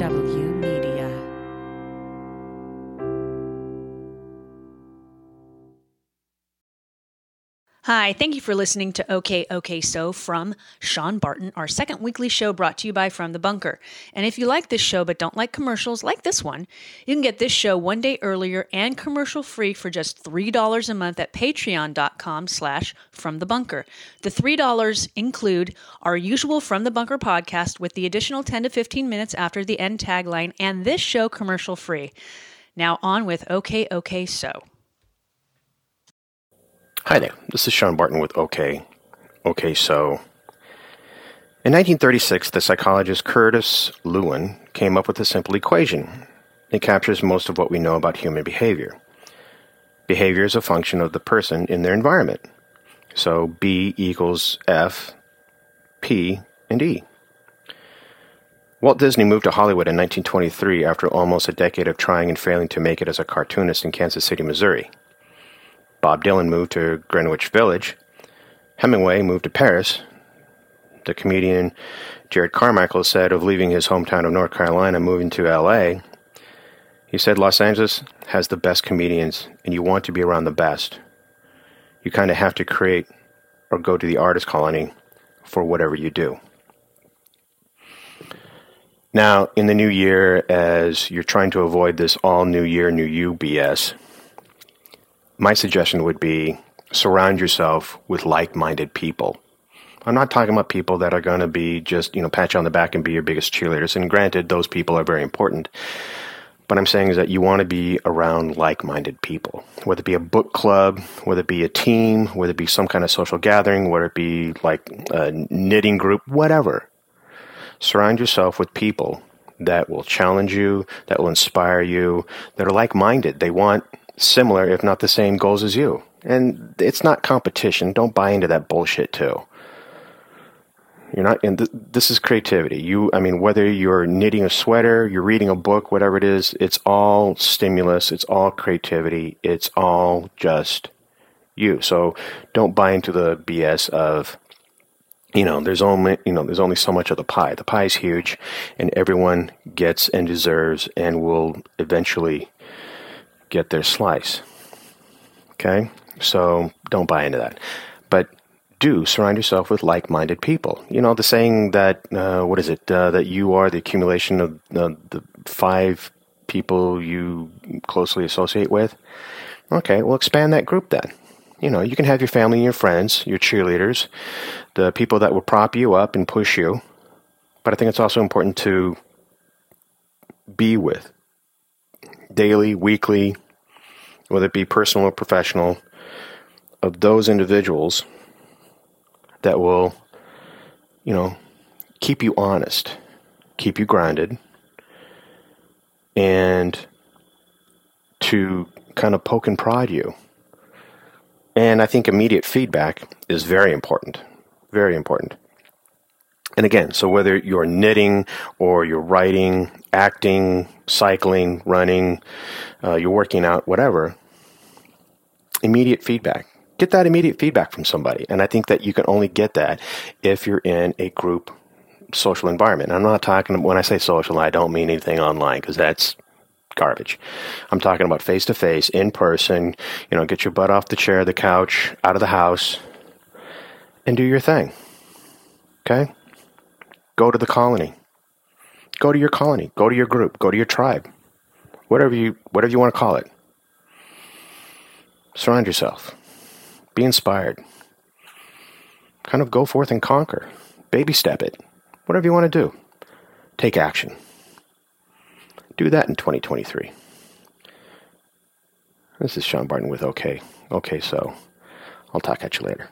FW Hi, thank you for listening to OK OK So from Sean Barton, our second weekly show brought to you by From the Bunker. And if you like this show but don't like commercials like this one, you can get this show one day earlier and commercial free for just $3 a month at patreon.com slash from the bunker. The $3 include our usual From the Bunker podcast with the additional 10 to 15 minutes after the end tagline and this show commercial free. Now on with OK OK So. Hi there, this is Sean Barton with OK. OK, so. In 1936, the psychologist Curtis Lewin came up with a simple equation. It captures most of what we know about human behavior. Behavior is a function of the person in their environment. So B equals F, P, and E. Walt Disney moved to Hollywood in 1923 after almost a decade of trying and failing to make it as a cartoonist in Kansas City, Missouri. Bob Dylan moved to Greenwich Village. Hemingway moved to Paris. The comedian Jerrod Carmichael said of leaving his hometown of North Carolina, moving to LA, he said Los Angeles has the best comedians, and you want to be around the best. You kind of have to create or go to the artist colony for whatever you do. Now, in the new year, as you're trying to avoid this all new year, new you BS, my suggestion would be surround yourself with like minded people. I'm not talking about people that are going to be just, you know, pat you on the back and be your biggest cheerleaders. And granted, those people are very important. But I'm saying is that you want to be around like minded people, whether it be a book club, whether it be a team, whether it be some kind of social gathering, whether it be like a knitting group, whatever. Surround yourself with people that will challenge you, that will inspire you, that are like minded. They want similar, if not the same, goals as you. And it's not competition. Don't buy into that bullshit too. You're not, and th- this is creativity. You, I mean, whether you're knitting a sweater, you're reading a book, whatever it is, it's all stimulus. It's all creativity. It's all just you. So don't buy into the BS of, you know, there's only, you know, there's only so much of the pie. The pie is huge and everyone gets and deserves and will eventually get their slice. Okay? So don't buy into that. But do surround yourself with like minded people. You know, the saying that, uh, what is it, uh, that you are the accumulation of uh, the five people you closely associate with? Okay, well, expand that group then. You know, you can have your family and your friends, your cheerleaders, the people that will prop you up and push you. But I think it's also important to be with daily, weekly, whether it be personal or professional, of those individuals that will, you know, keep you honest, keep you grounded, and to kind of poke and prod you. And I think immediate feedback is very important. Very important. And again, so whether you're knitting or you're writing, acting, cycling, running, uh, you're working out, whatever, immediate feedback. Get that immediate feedback from somebody. And I think that you can only get that if you're in a group social environment. I'm not talking, when I say social, I don't mean anything online because that's garbage. I'm talking about face to face, in person, you know, get your butt off the chair, the couch, out of the house, and do your thing. Okay? Go to the colony. Go to your colony. Go to your group. Go to your tribe. Whatever you whatever you want to call it. Surround yourself. Be inspired. Kind of go forth and conquer. Baby step it. Whatever you want to do. Take action. Do that in 2023. This is Sean Barton with OK. OK, so I'll talk at you later.